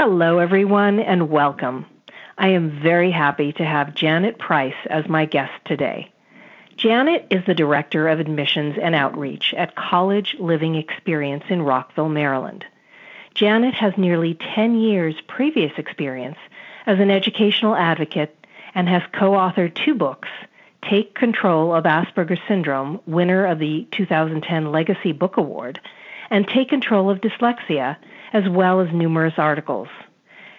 Hello, everyone, and welcome. I am very happy to have Janet Price as my guest today. Janet is the Director of Admissions and Outreach at College Living Experience in Rockville, Maryland. Janet has nearly 10 years previous experience as an educational advocate and has co authored two books Take Control of Asperger's Syndrome, winner of the 2010 Legacy Book Award, and Take Control of Dyslexia, as well as numerous articles.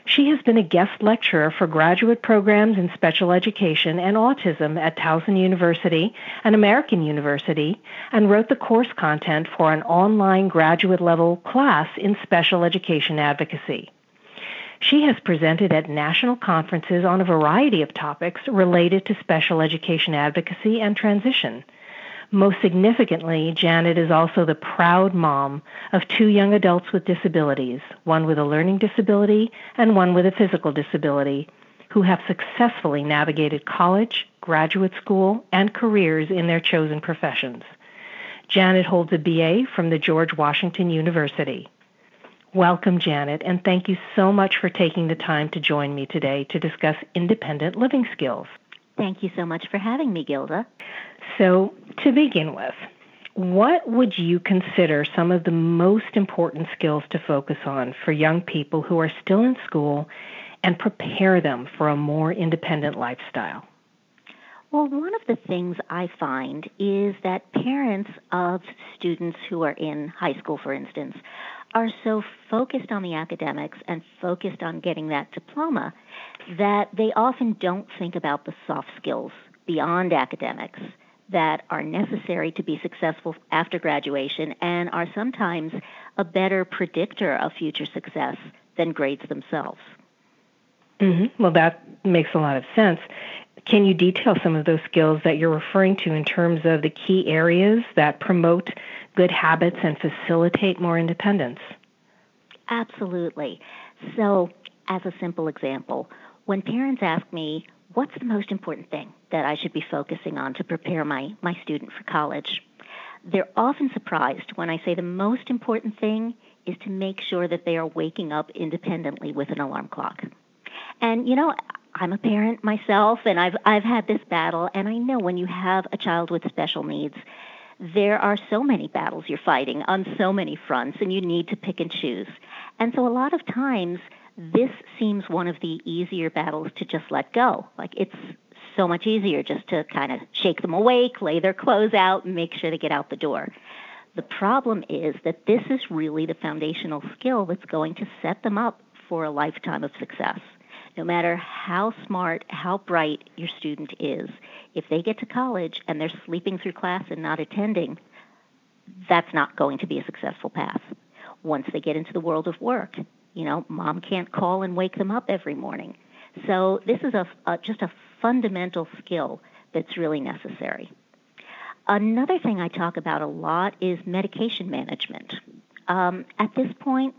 She has been a guest lecturer for graduate programs in special education and autism at Towson University and American University, and wrote the course content for an online graduate level class in special education advocacy. She has presented at national conferences on a variety of topics related to special education advocacy and transition. Most significantly, Janet is also the proud mom of two young adults with disabilities, one with a learning disability and one with a physical disability, who have successfully navigated college, graduate school, and careers in their chosen professions. Janet holds a BA from the George Washington University. Welcome, Janet, and thank you so much for taking the time to join me today to discuss independent living skills. Thank you so much for having me, Gilda. So, to begin with, what would you consider some of the most important skills to focus on for young people who are still in school and prepare them for a more independent lifestyle? Well, one of the things I find is that parents of students who are in high school, for instance, are so focused on the academics and focused on getting that diploma that they often don't think about the soft skills beyond academics that are necessary to be successful after graduation and are sometimes a better predictor of future success than grades themselves. Mm-hmm. Well, that makes a lot of sense. Can you detail some of those skills that you're referring to in terms of the key areas that promote good habits and facilitate more independence? Absolutely. So, as a simple example, when parents ask me, what's the most important thing that I should be focusing on to prepare my, my student for college? They're often surprised when I say the most important thing is to make sure that they are waking up independently with an alarm clock. And you know, I'm a parent myself and I've I've had this battle and I know when you have a child with special needs, there are so many battles you're fighting on so many fronts, and you need to pick and choose. And so, a lot of times, this seems one of the easier battles to just let go. Like, it's so much easier just to kind of shake them awake, lay their clothes out, and make sure they get out the door. The problem is that this is really the foundational skill that's going to set them up for a lifetime of success no matter how smart, how bright your student is, if they get to college and they're sleeping through class and not attending, that's not going to be a successful path. Once they get into the world of work, you know, mom can't call and wake them up every morning. So this is a, a just a fundamental skill that's really necessary. Another thing I talk about a lot is medication management. Um, at this point,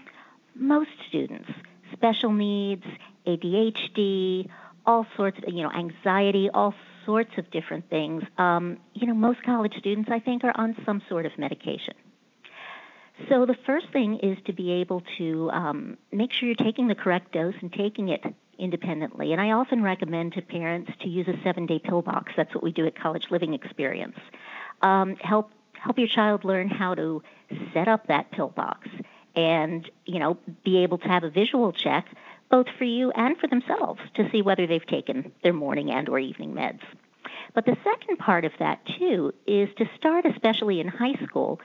most students, special needs, ADHD, all sorts of, you know, anxiety, all sorts of different things. Um, you know, most college students, I think, are on some sort of medication. So the first thing is to be able to um, make sure you're taking the correct dose and taking it independently. And I often recommend to parents to use a seven-day pill box. That's what we do at College Living Experience. Um, help help your child learn how to set up that pill box and you know be able to have a visual check both for you and for themselves to see whether they've taken their morning and or evening meds. But the second part of that too is to start especially in high school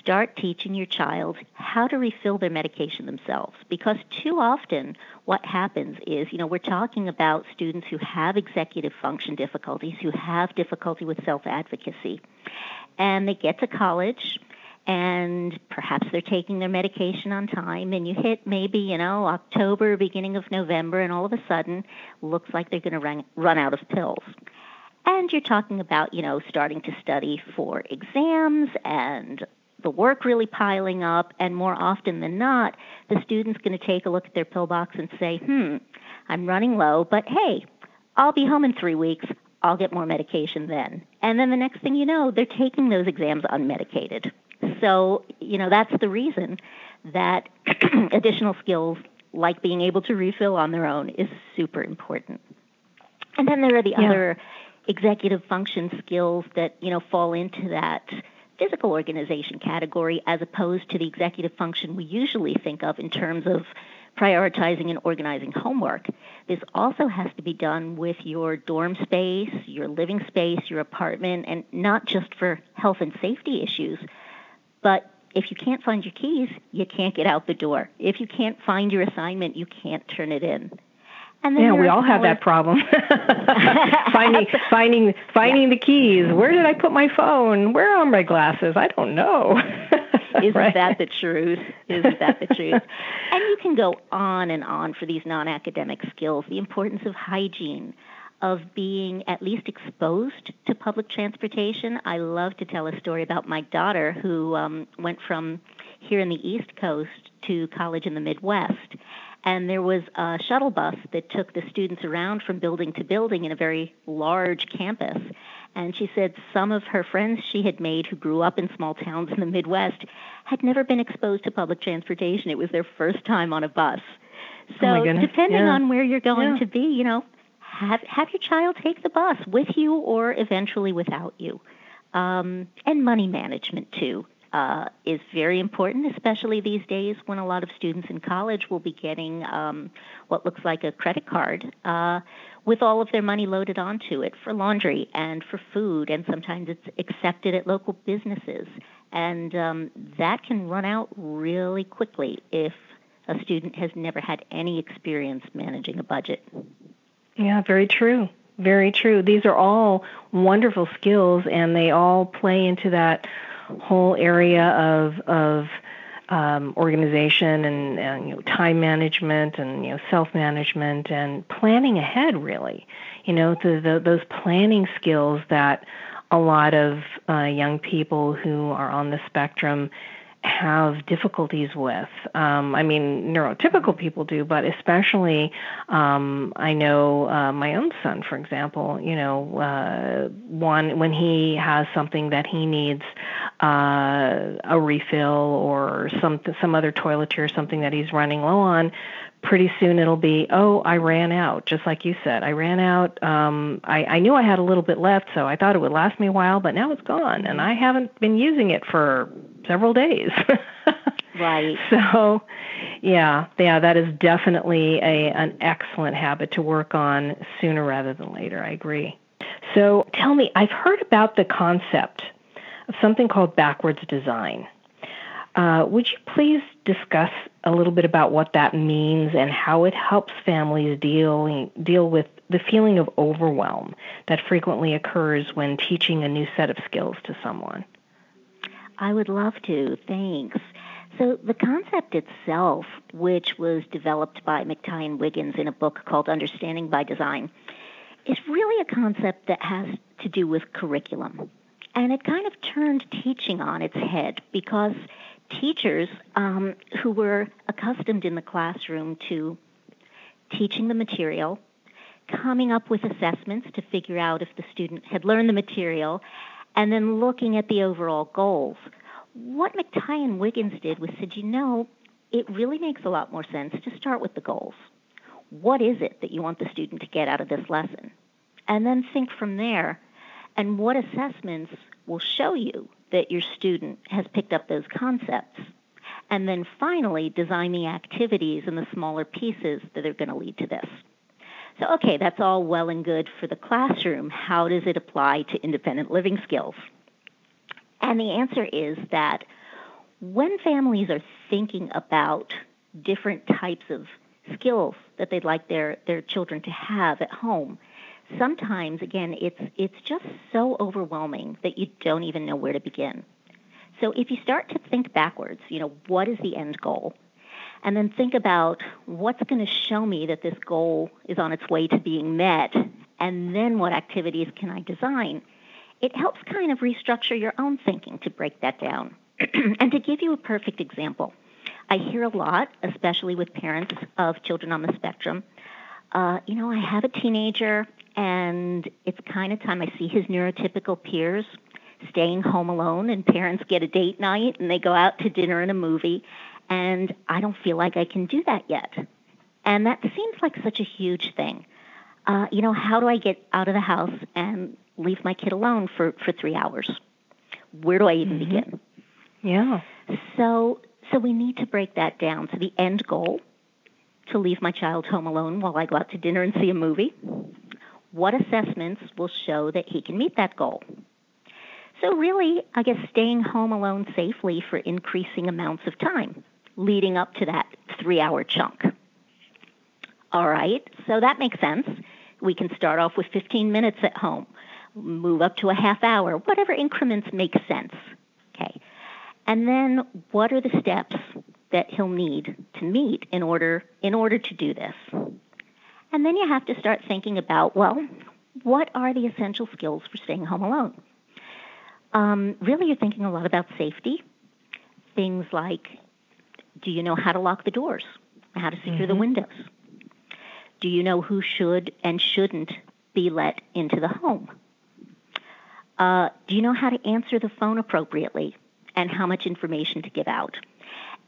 start teaching your child how to refill their medication themselves because too often what happens is you know we're talking about students who have executive function difficulties who have difficulty with self-advocacy and they get to college and perhaps they're taking their medication on time and you hit maybe you know october beginning of november and all of a sudden looks like they're going to run, run out of pills and you're talking about you know starting to study for exams and the work really piling up and more often than not the student's going to take a look at their pill box and say hmm i'm running low but hey i'll be home in three weeks I'll get more medication then. And then the next thing you know, they're taking those exams unmedicated. So, you know, that's the reason that additional skills like being able to refill on their own, is super important. And then there are the yeah. other executive function skills that you know fall into that physical organization category as opposed to the executive function we usually think of in terms of prioritizing and organizing homework. This also has to be done with your dorm space, your living space, your apartment, and not just for health and safety issues, but if you can't find your keys, you can't get out the door. If you can't find your assignment, you can't turn it in. And yeah, we all have that problem. finding finding finding yeah. the keys. Where did I put my phone? Where are my glasses? I don't know. Isn't right. that the truth? Isn't that the truth? and you can go on and on for these non-academic skills. The importance of hygiene, of being at least exposed to public transportation. I love to tell a story about my daughter who um, went from here in the East Coast to college in the Midwest and there was a shuttle bus that took the students around from building to building in a very large campus. And she said some of her friends she had made who grew up in small towns in the Midwest had never been exposed to public transportation. It was their first time on a bus. So, oh depending yeah. on where you're going yeah. to be, you know, have have your child take the bus with you or eventually without you. Um, and money management too uh, is very important, especially these days when a lot of students in college will be getting um, what looks like a credit card uh, with all of their money loaded onto it for laundry and for food, and sometimes it's accepted at local businesses. And um, that can run out really quickly if a student has never had any experience managing a budget. Yeah, very true. Very true. These are all wonderful skills, and they all play into that whole area of of um, organization and, and, you know time management and you know self management and planning ahead really you know the, the, those planning skills that a lot of uh, young people who are on the spectrum have difficulties with. Um, I mean, neurotypical people do, but especially um, I know uh, my own son, for example. You know, uh, one when he has something that he needs uh, a refill or some some other toiletry or something that he's running low on pretty soon it'll be, oh, I ran out, just like you said. I ran out. Um, I, I knew I had a little bit left, so I thought it would last me a while, but now it's gone, and I haven't been using it for several days. right. So, yeah, yeah, that is definitely a an excellent habit to work on sooner rather than later. I agree. So, tell me, I've heard about the concept of something called backwards design. Uh, would you please discuss a little bit about what that means and how it helps families deal deal with the feeling of overwhelm that frequently occurs when teaching a new set of skills to someone? I would love to. Thanks. So, the concept itself, which was developed by McTighe and Wiggins in a book called Understanding by Design, is really a concept that has to do with curriculum. And it kind of turned teaching on its head because teachers um, who were accustomed in the classroom to teaching the material, coming up with assessments to figure out if the student had learned the material, and then looking at the overall goals. What McTighe and Wiggins did was said, you know, it really makes a lot more sense to start with the goals. What is it that you want the student to get out of this lesson? And then think from there. And what assessments will show you that your student has picked up those concepts. And then finally, design the activities and the smaller pieces that are going to lead to this. So, okay, that's all well and good for the classroom. How does it apply to independent living skills? And the answer is that when families are thinking about different types of skills that they'd like their, their children to have at home, sometimes again it's it's just so overwhelming that you don't even know where to begin. So if you start to think backwards, you know, what is the end goal? And then think about what's going to show me that this goal is on its way to being met, and then what activities can I design? It helps kind of restructure your own thinking to break that down. and to give you a perfect example, I hear a lot, especially with parents of children on the spectrum. Uh, you know, I have a teenager and it's kind of time I see his neurotypical peers staying home alone, and parents get a date night and they go out to dinner and a movie, and I don't feel like I can do that yet. And that seems like such a huge thing. Uh, you know, how do I get out of the house and leave my kid alone for, for three hours? Where do I even mm-hmm. begin? Yeah. So so we need to break that down. So the end goal to leave my child home alone while I go out to dinner and see a movie. What assessments will show that he can meet that goal? So, really, I guess staying home alone safely for increasing amounts of time leading up to that three hour chunk. All right, so that makes sense. We can start off with 15 minutes at home, move up to a half hour, whatever increments make sense. Okay. And then what are the steps that he'll need to meet in order in order to do this? And then you have to start thinking about, well, what are the essential skills for staying home alone? Um, really, you're thinking a lot about safety. Things like do you know how to lock the doors? How to secure mm-hmm. the windows? Do you know who should and shouldn't be let into the home? Uh, do you know how to answer the phone appropriately and how much information to give out?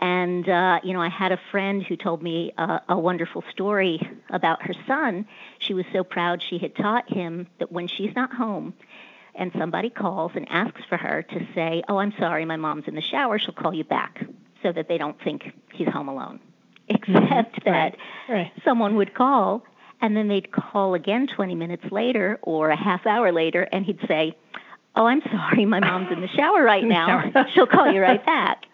And, uh, you know, I had a friend who told me uh, a wonderful story about her son. She was so proud she had taught him that when she's not home, and somebody calls and asks for her to say, Oh, I'm sorry, my mom's in the shower, she'll call you back, so that they don't think he's home alone. Except mm-hmm. that right. Someone would call, and then they'd call again 20 minutes later or a half hour later, and he'd say, Oh, I'm sorry, my mom's in the shower right now. She'll call you right back.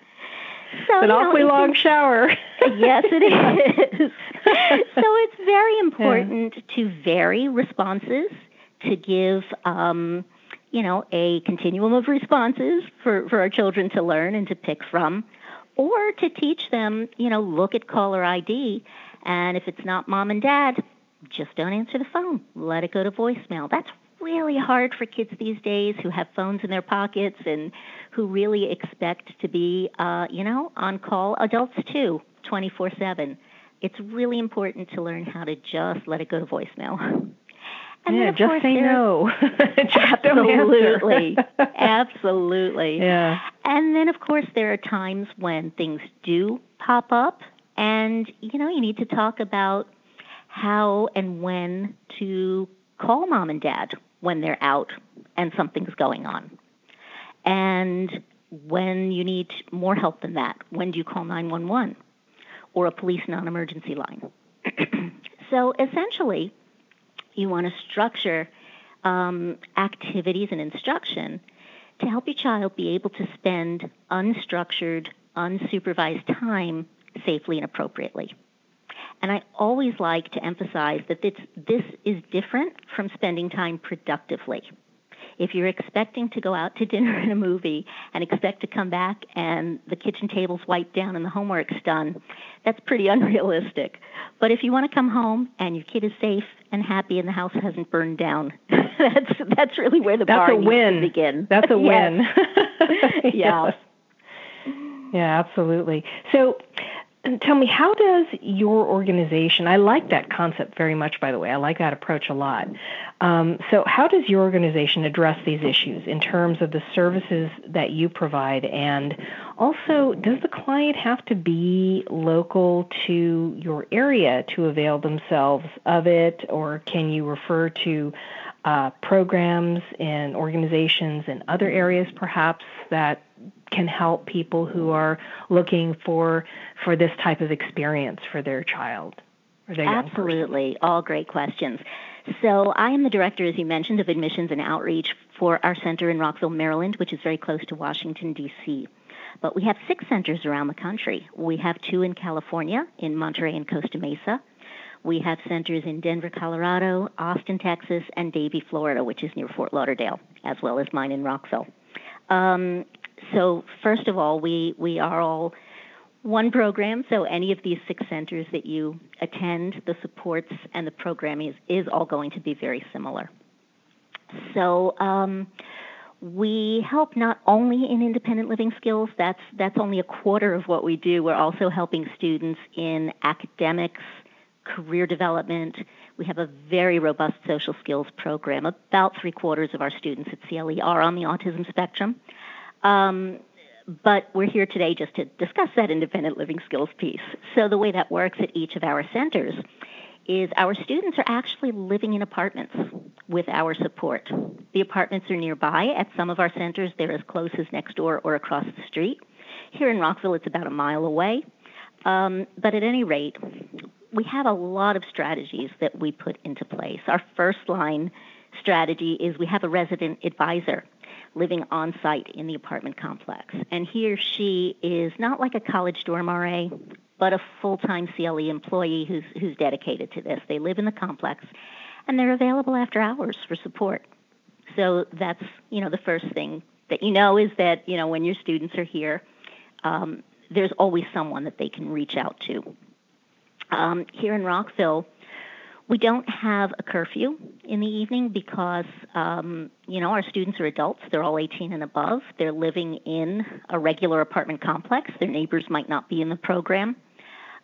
So, it's an awfully know, long shower. yes, it is. so it's very important yeah. to vary responses, to give um, you know, a continuum of responses for, for our children to learn and to pick from, or to teach them, you know, look at caller ID, and if it's not mom and dad, just don't answer the phone. Let it go to voicemail. That's really hard for kids these days who have phones in their pockets and who really expect to be, uh, you know, on call. Adults too, 24 7. It's really important to learn how to just let it go to voicemail. And yeah, just say no. just absolutely. absolutely. Yeah. And then of course there are times when things do pop up and you know, you need to talk about how and when to call mom and dad when they're out and something's going on. And when you need more help than that, when do you call 911 or a police non emergency line? so essentially, you want to structure um, activities and instruction to help your child be able to spend unstructured, unsupervised time safely and appropriately. And I always like to emphasize that this, this is different from spending time productively if you're expecting to go out to dinner and a movie and expect to come back and the kitchen table's wiped down and the homework's done, that's pretty unrealistic. But if you want to come home and your kid is safe and happy and the house hasn't burned down, that's that's really where the that's a win. begin. That's a win. yeah. Yeah, absolutely. So, tell me, how does your organization, I like that concept very much, by the way, I like that approach a lot. Um, so, how does your organization address these issues in terms of the services that you provide? And also, does the client have to be local to your area to avail themselves of it, or can you refer to uh, programs and organizations in other areas perhaps that can help people who are looking for for this type of experience for their child or their Absolutely, all great questions. So I am the director, as you mentioned, of admissions and outreach for our center in Rockville, Maryland, which is very close to Washington D.C. But we have six centers around the country. We have two in California, in Monterey and Costa Mesa. We have centers in Denver, Colorado, Austin, Texas, and Davie, Florida, which is near Fort Lauderdale, as well as mine in Rockville. Um, so first of all, we, we are all one program, so any of these six centers that you attend, the supports and the programming is, is all going to be very similar. So um, we help not only in independent living skills, that's, that's only a quarter of what we do. We're also helping students in academics, career development. We have a very robust social skills program. About three quarters of our students at CLE are on the autism spectrum. Um, but we're here today just to discuss that independent living skills piece. So, the way that works at each of our centers is our students are actually living in apartments with our support. The apartments are nearby. At some of our centers, they're as close as next door or across the street. Here in Rockville, it's about a mile away. Um, but at any rate, we have a lot of strategies that we put into place. Our first line strategy is we have a resident advisor living on site in the apartment complex. And he or she is not like a college dorm RA, but a full time CLE employee who's, who's dedicated to this. They live in the complex and they're available after hours for support. So that's, you know, the first thing that you know is that, you know, when your students are here, um, there's always someone that they can reach out to. Um, here in Rockville, we don't have a curfew in the evening because, um, you know, our students are adults. They're all 18 and above. They're living in a regular apartment complex. Their neighbors might not be in the program.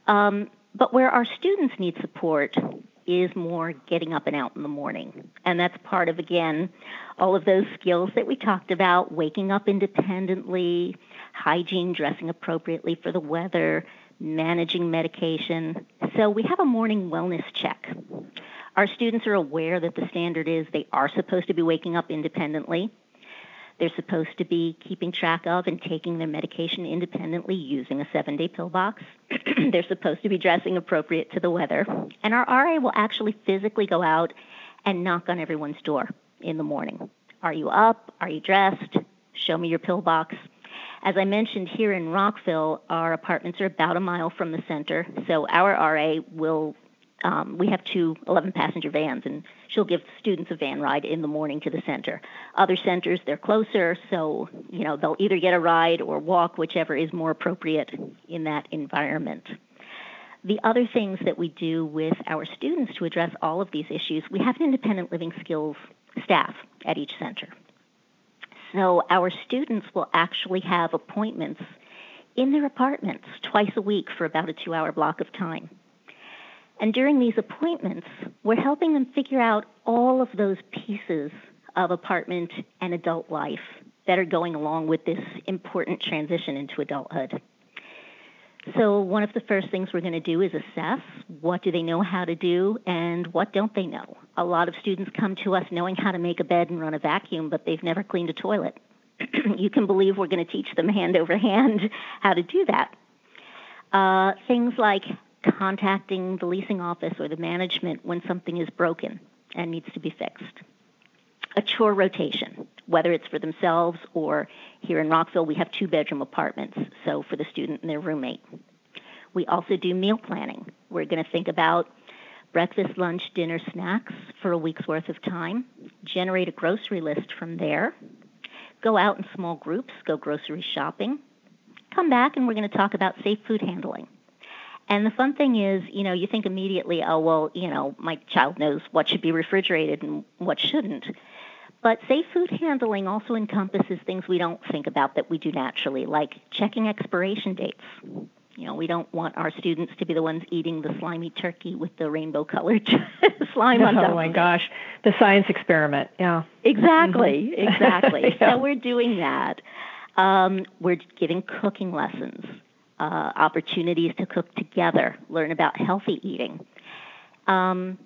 Um, but where our students need support is more getting up and out in the morning. And that's part of, again, all of those skills that we talked about waking up independently, hygiene, dressing appropriately for the weather, managing medication. So we have a morning wellness check. Our students are aware that the standard is they are supposed to be waking up independently. They're supposed to be keeping track of and taking their medication independently using a seven day pill box. They're supposed to be dressing appropriate to the weather. And our RA will actually physically go out and knock on everyone's door in the morning. Are you up? Are you dressed? Show me your pill box. As I mentioned here in Rockville, our apartments are about a mile from the center, so our RA will um, we have two 11 passenger vans, and she'll give students a van ride in the morning to the center. Other centers, they're closer, so you know they'll either get a ride or walk, whichever is more appropriate in that environment. The other things that we do with our students to address all of these issues, we have an independent living skills staff at each center. So our students will actually have appointments in their apartments twice a week for about a two hour block of time. And during these appointments, we're helping them figure out all of those pieces of apartment and adult life that are going along with this important transition into adulthood. So, one of the first things we're going to do is assess what do they know how to do and what don't they know. A lot of students come to us knowing how to make a bed and run a vacuum, but they've never cleaned a toilet. you can believe we're going to teach them hand over hand how to do that. Uh, things like contacting the leasing office or the management when something is broken and needs to be fixed. A chore rotation, whether it's for themselves or here in Rockville, we have two bedroom apartments, so for the student and their roommate. We also do meal planning. We're going to think about breakfast, lunch, dinner, snacks for a week's worth of time, generate a grocery list from there, go out in small groups, go grocery shopping, come back, and we're going to talk about safe food handling. And the fun thing is, you know, you think immediately, oh, well, you know, my child knows what should be refrigerated and what shouldn't. But safe food handling also encompasses things we don't think about that we do naturally, like checking expiration dates. You know, we don't want our students to be the ones eating the slimy turkey with the rainbow colored slime on top. Oh my gosh, the science experiment. Yeah. Exactly, mm-hmm. exactly. yeah. So we're doing that. Um, we're giving cooking lessons uh, opportunities to cook together, learn about healthy eating. Um,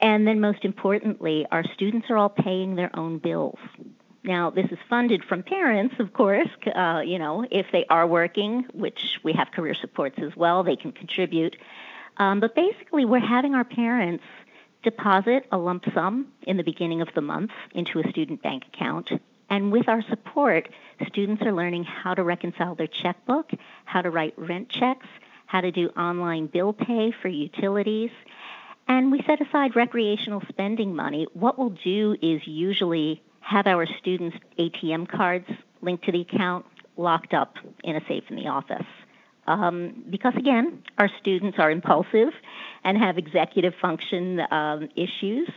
and then, most importantly, our students are all paying their own bills. Now, this is funded from parents, of course. Uh, you know, if they are working, which we have career supports as well, they can contribute. Um, but basically, we're having our parents deposit a lump sum in the beginning of the month into a student bank account. And with our support, students are learning how to reconcile their checkbook, how to write rent checks, how to do online bill pay for utilities. And we set aside recreational spending money. What we'll do is usually have our students' ATM cards linked to the account locked up in a safe in the office. Um, because again, our students are impulsive and have executive function um, issues,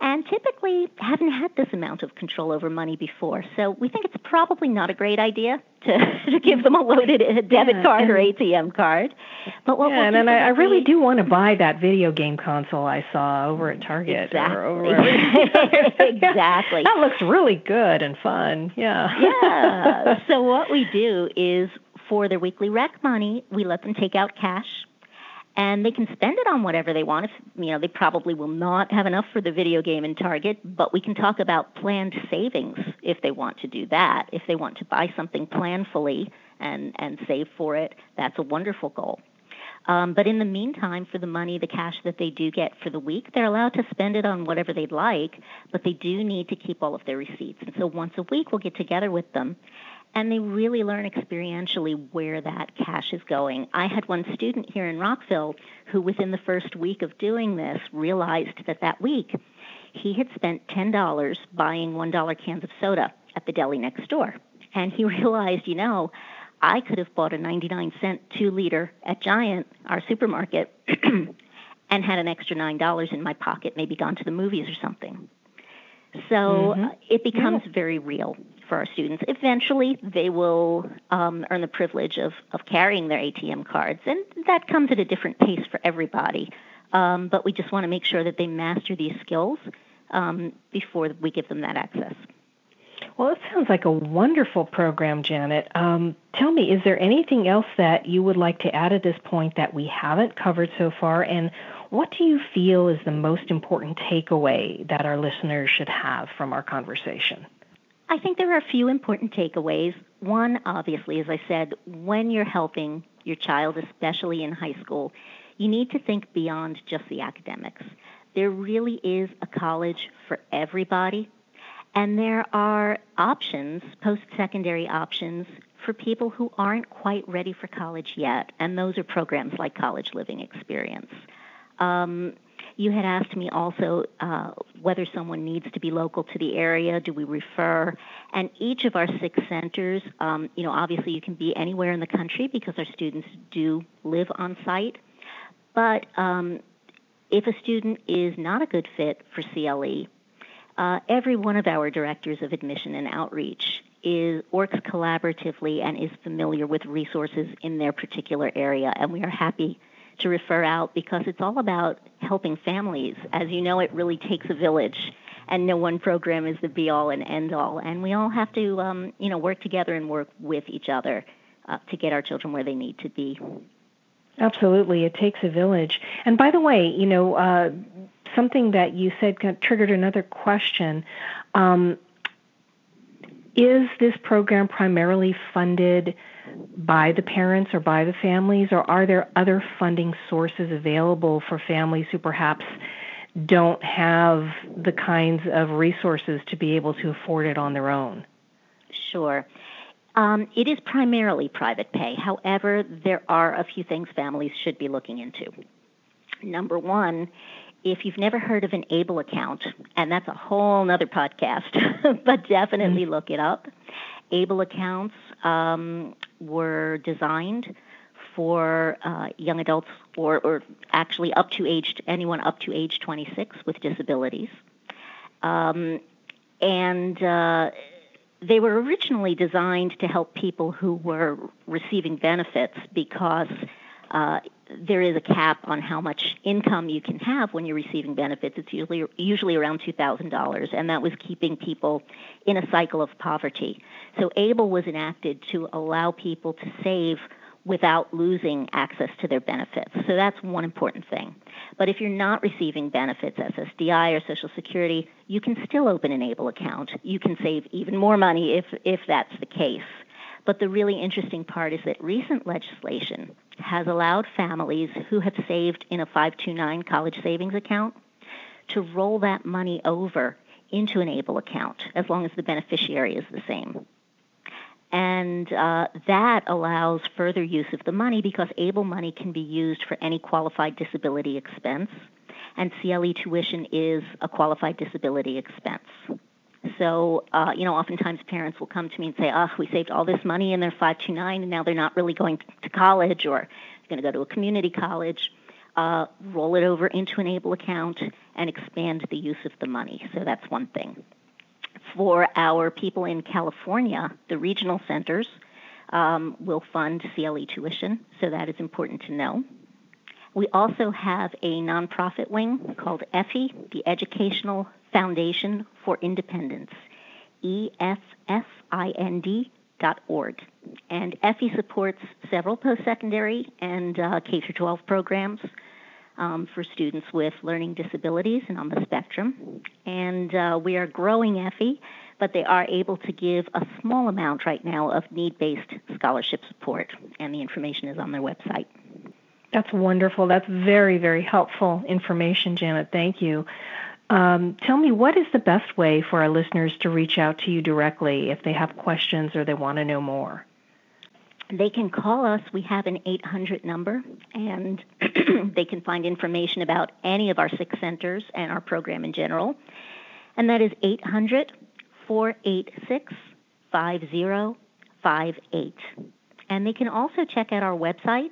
and typically haven't had this amount of control over money before. So we think it's probably not a great idea to, to give mm-hmm. them a loaded uh, debit yeah, card or ATM card. But what yeah, we'll and, I, I really do want to buy that video game console I saw over at Target. Exactly. Or exactly. that looks really good and fun. Yeah. yeah. So what we do is for their weekly rec money, we let them take out cash and they can spend it on whatever they want. If you know, they probably will not have enough for the video game in Target, but we can talk about planned savings if they want to do that. If they want to buy something planfully and and save for it, that's a wonderful goal. Um, but in the meantime, for the money, the cash that they do get for the week, they're allowed to spend it on whatever they'd like, but they do need to keep all of their receipts. And so once a week, we'll get together with them and they really learn experientially where that cash is going. I had one student here in Rockville who, within the first week of doing this, realized that that week he had spent $10 buying $1 cans of soda at the deli next door. And he realized, you know, I could have bought a 99 cent two liter at Giant, our supermarket, and had an extra $9 in my pocket, maybe gone to the movies or something. So mm-hmm. Uh, it becomes yeah. very real for our students. Eventually, they will um, earn the privilege of, of carrying their ATM cards, and that comes at a different pace for everybody. Um, but we just want to make sure that they master these skills um, before we give them that access. Well, it sounds like a wonderful program, Janet. Um, tell me, is there anything else that you would like to add at this point that we haven't covered so far? And what do you feel is the most important takeaway that our listeners should have from our conversation? I think there are a few important takeaways. One, obviously, as I said, when you're helping your child, especially in high school, you need to think beyond just the academics. There really is a college for everybody, and there are options, post secondary options, for people who aren't quite ready for college yet, and those are programs like College Living Experience. Um, you had asked me also uh, whether someone needs to be local to the area. Do we refer? And each of our six centers, um, you know, obviously you can be anywhere in the country because our students do live on site. But um, if a student is not a good fit for CLE, uh, every one of our directors of admission and outreach is works collaboratively and is familiar with resources in their particular area, and we are happy to refer out because it's all about helping families. As you know, it really takes a village, and no one program is the be all and end all. And we all have to, um, you know, work together and work with each other uh, to get our children where they need to be. Absolutely, it takes a village. And by the way, you know, uh, something that you said triggered another question. Um, is this program primarily funded by the parents or by the families, or are there other funding sources available for families who perhaps don't have the kinds of resources to be able to afford it on their own? Sure. Um, it is primarily private pay. However, there are a few things families should be looking into. Number one, if you've never heard of an ABLE account, and that's a whole other podcast, but definitely mm-hmm. look it up. ABLE accounts um, were designed for uh, young adults, or, or, actually up to age anyone up to age 26 with disabilities, um, and uh, they were originally designed to help people who were receiving benefits because uh, there is a cap on how much income you can have when you're receiving benefits. It's usually usually around two thousand dollars, and that was keeping people in a cycle of poverty. So ABLE was enacted to allow people to save without losing access to their benefits. So that's one important thing. But if you're not receiving benefits, SSDI or Social Security, you can still open an ABLE account. You can save even more money if if that's the case. But the really interesting part is that recent legislation has allowed families who have saved in a 529 college savings account to roll that money over into an ABLE account as long as the beneficiary is the same. And uh, that allows further use of the money because ABLE money can be used for any qualified disability expense, and CLE tuition is a qualified disability expense. So, uh, you know, oftentimes parents will come to me and say, oh, we saved all this money in their 529 and now they're not really going to college or going to go to a community college. uh, roll it over into an ABLE account, and expand the use of the money. So that's one thing. For our people in California, the regional centers um, will fund CLE tuition, so that is important to know. We also have a nonprofit wing called EFFI, the Educational Foundation for Independence, E-F-F-I-N-D dot org. And EFFI supports several post-secondary and uh, K-12 programs um, for students with learning disabilities and on the spectrum. And uh, we are growing EFFI, but they are able to give a small amount right now of need-based scholarship support, and the information is on their website. That's wonderful. That's very, very helpful information, Janet. Thank you. Um, tell me, what is the best way for our listeners to reach out to you directly if they have questions or they want to know more? They can call us. We have an 800 number, and they can find information about any of our six centers and our program in general. And that is 800 486 5058. And they can also check out our website,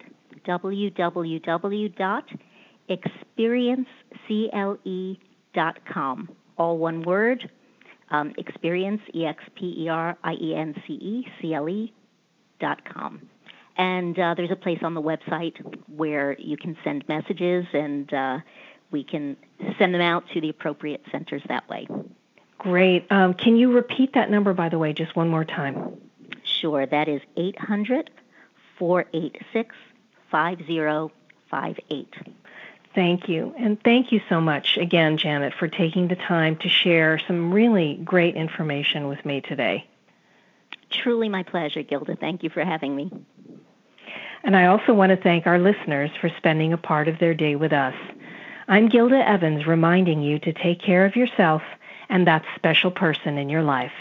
www.experiencecle.com. All one word, um, experience, E X P E R I E N C E C L E com. And uh, there's a place on the website where you can send messages and uh, we can send them out to the appropriate centers that way. Great. Um, can you repeat that number, by the way, just one more time? Sure. That is 800 486 5058. Thank you. And thank you so much again, Janet, for taking the time to share some really great information with me today. Truly my pleasure, Gilda. Thank you for having me. And I also want to thank our listeners for spending a part of their day with us. I'm Gilda Evans reminding you to take care of yourself and that special person in your life.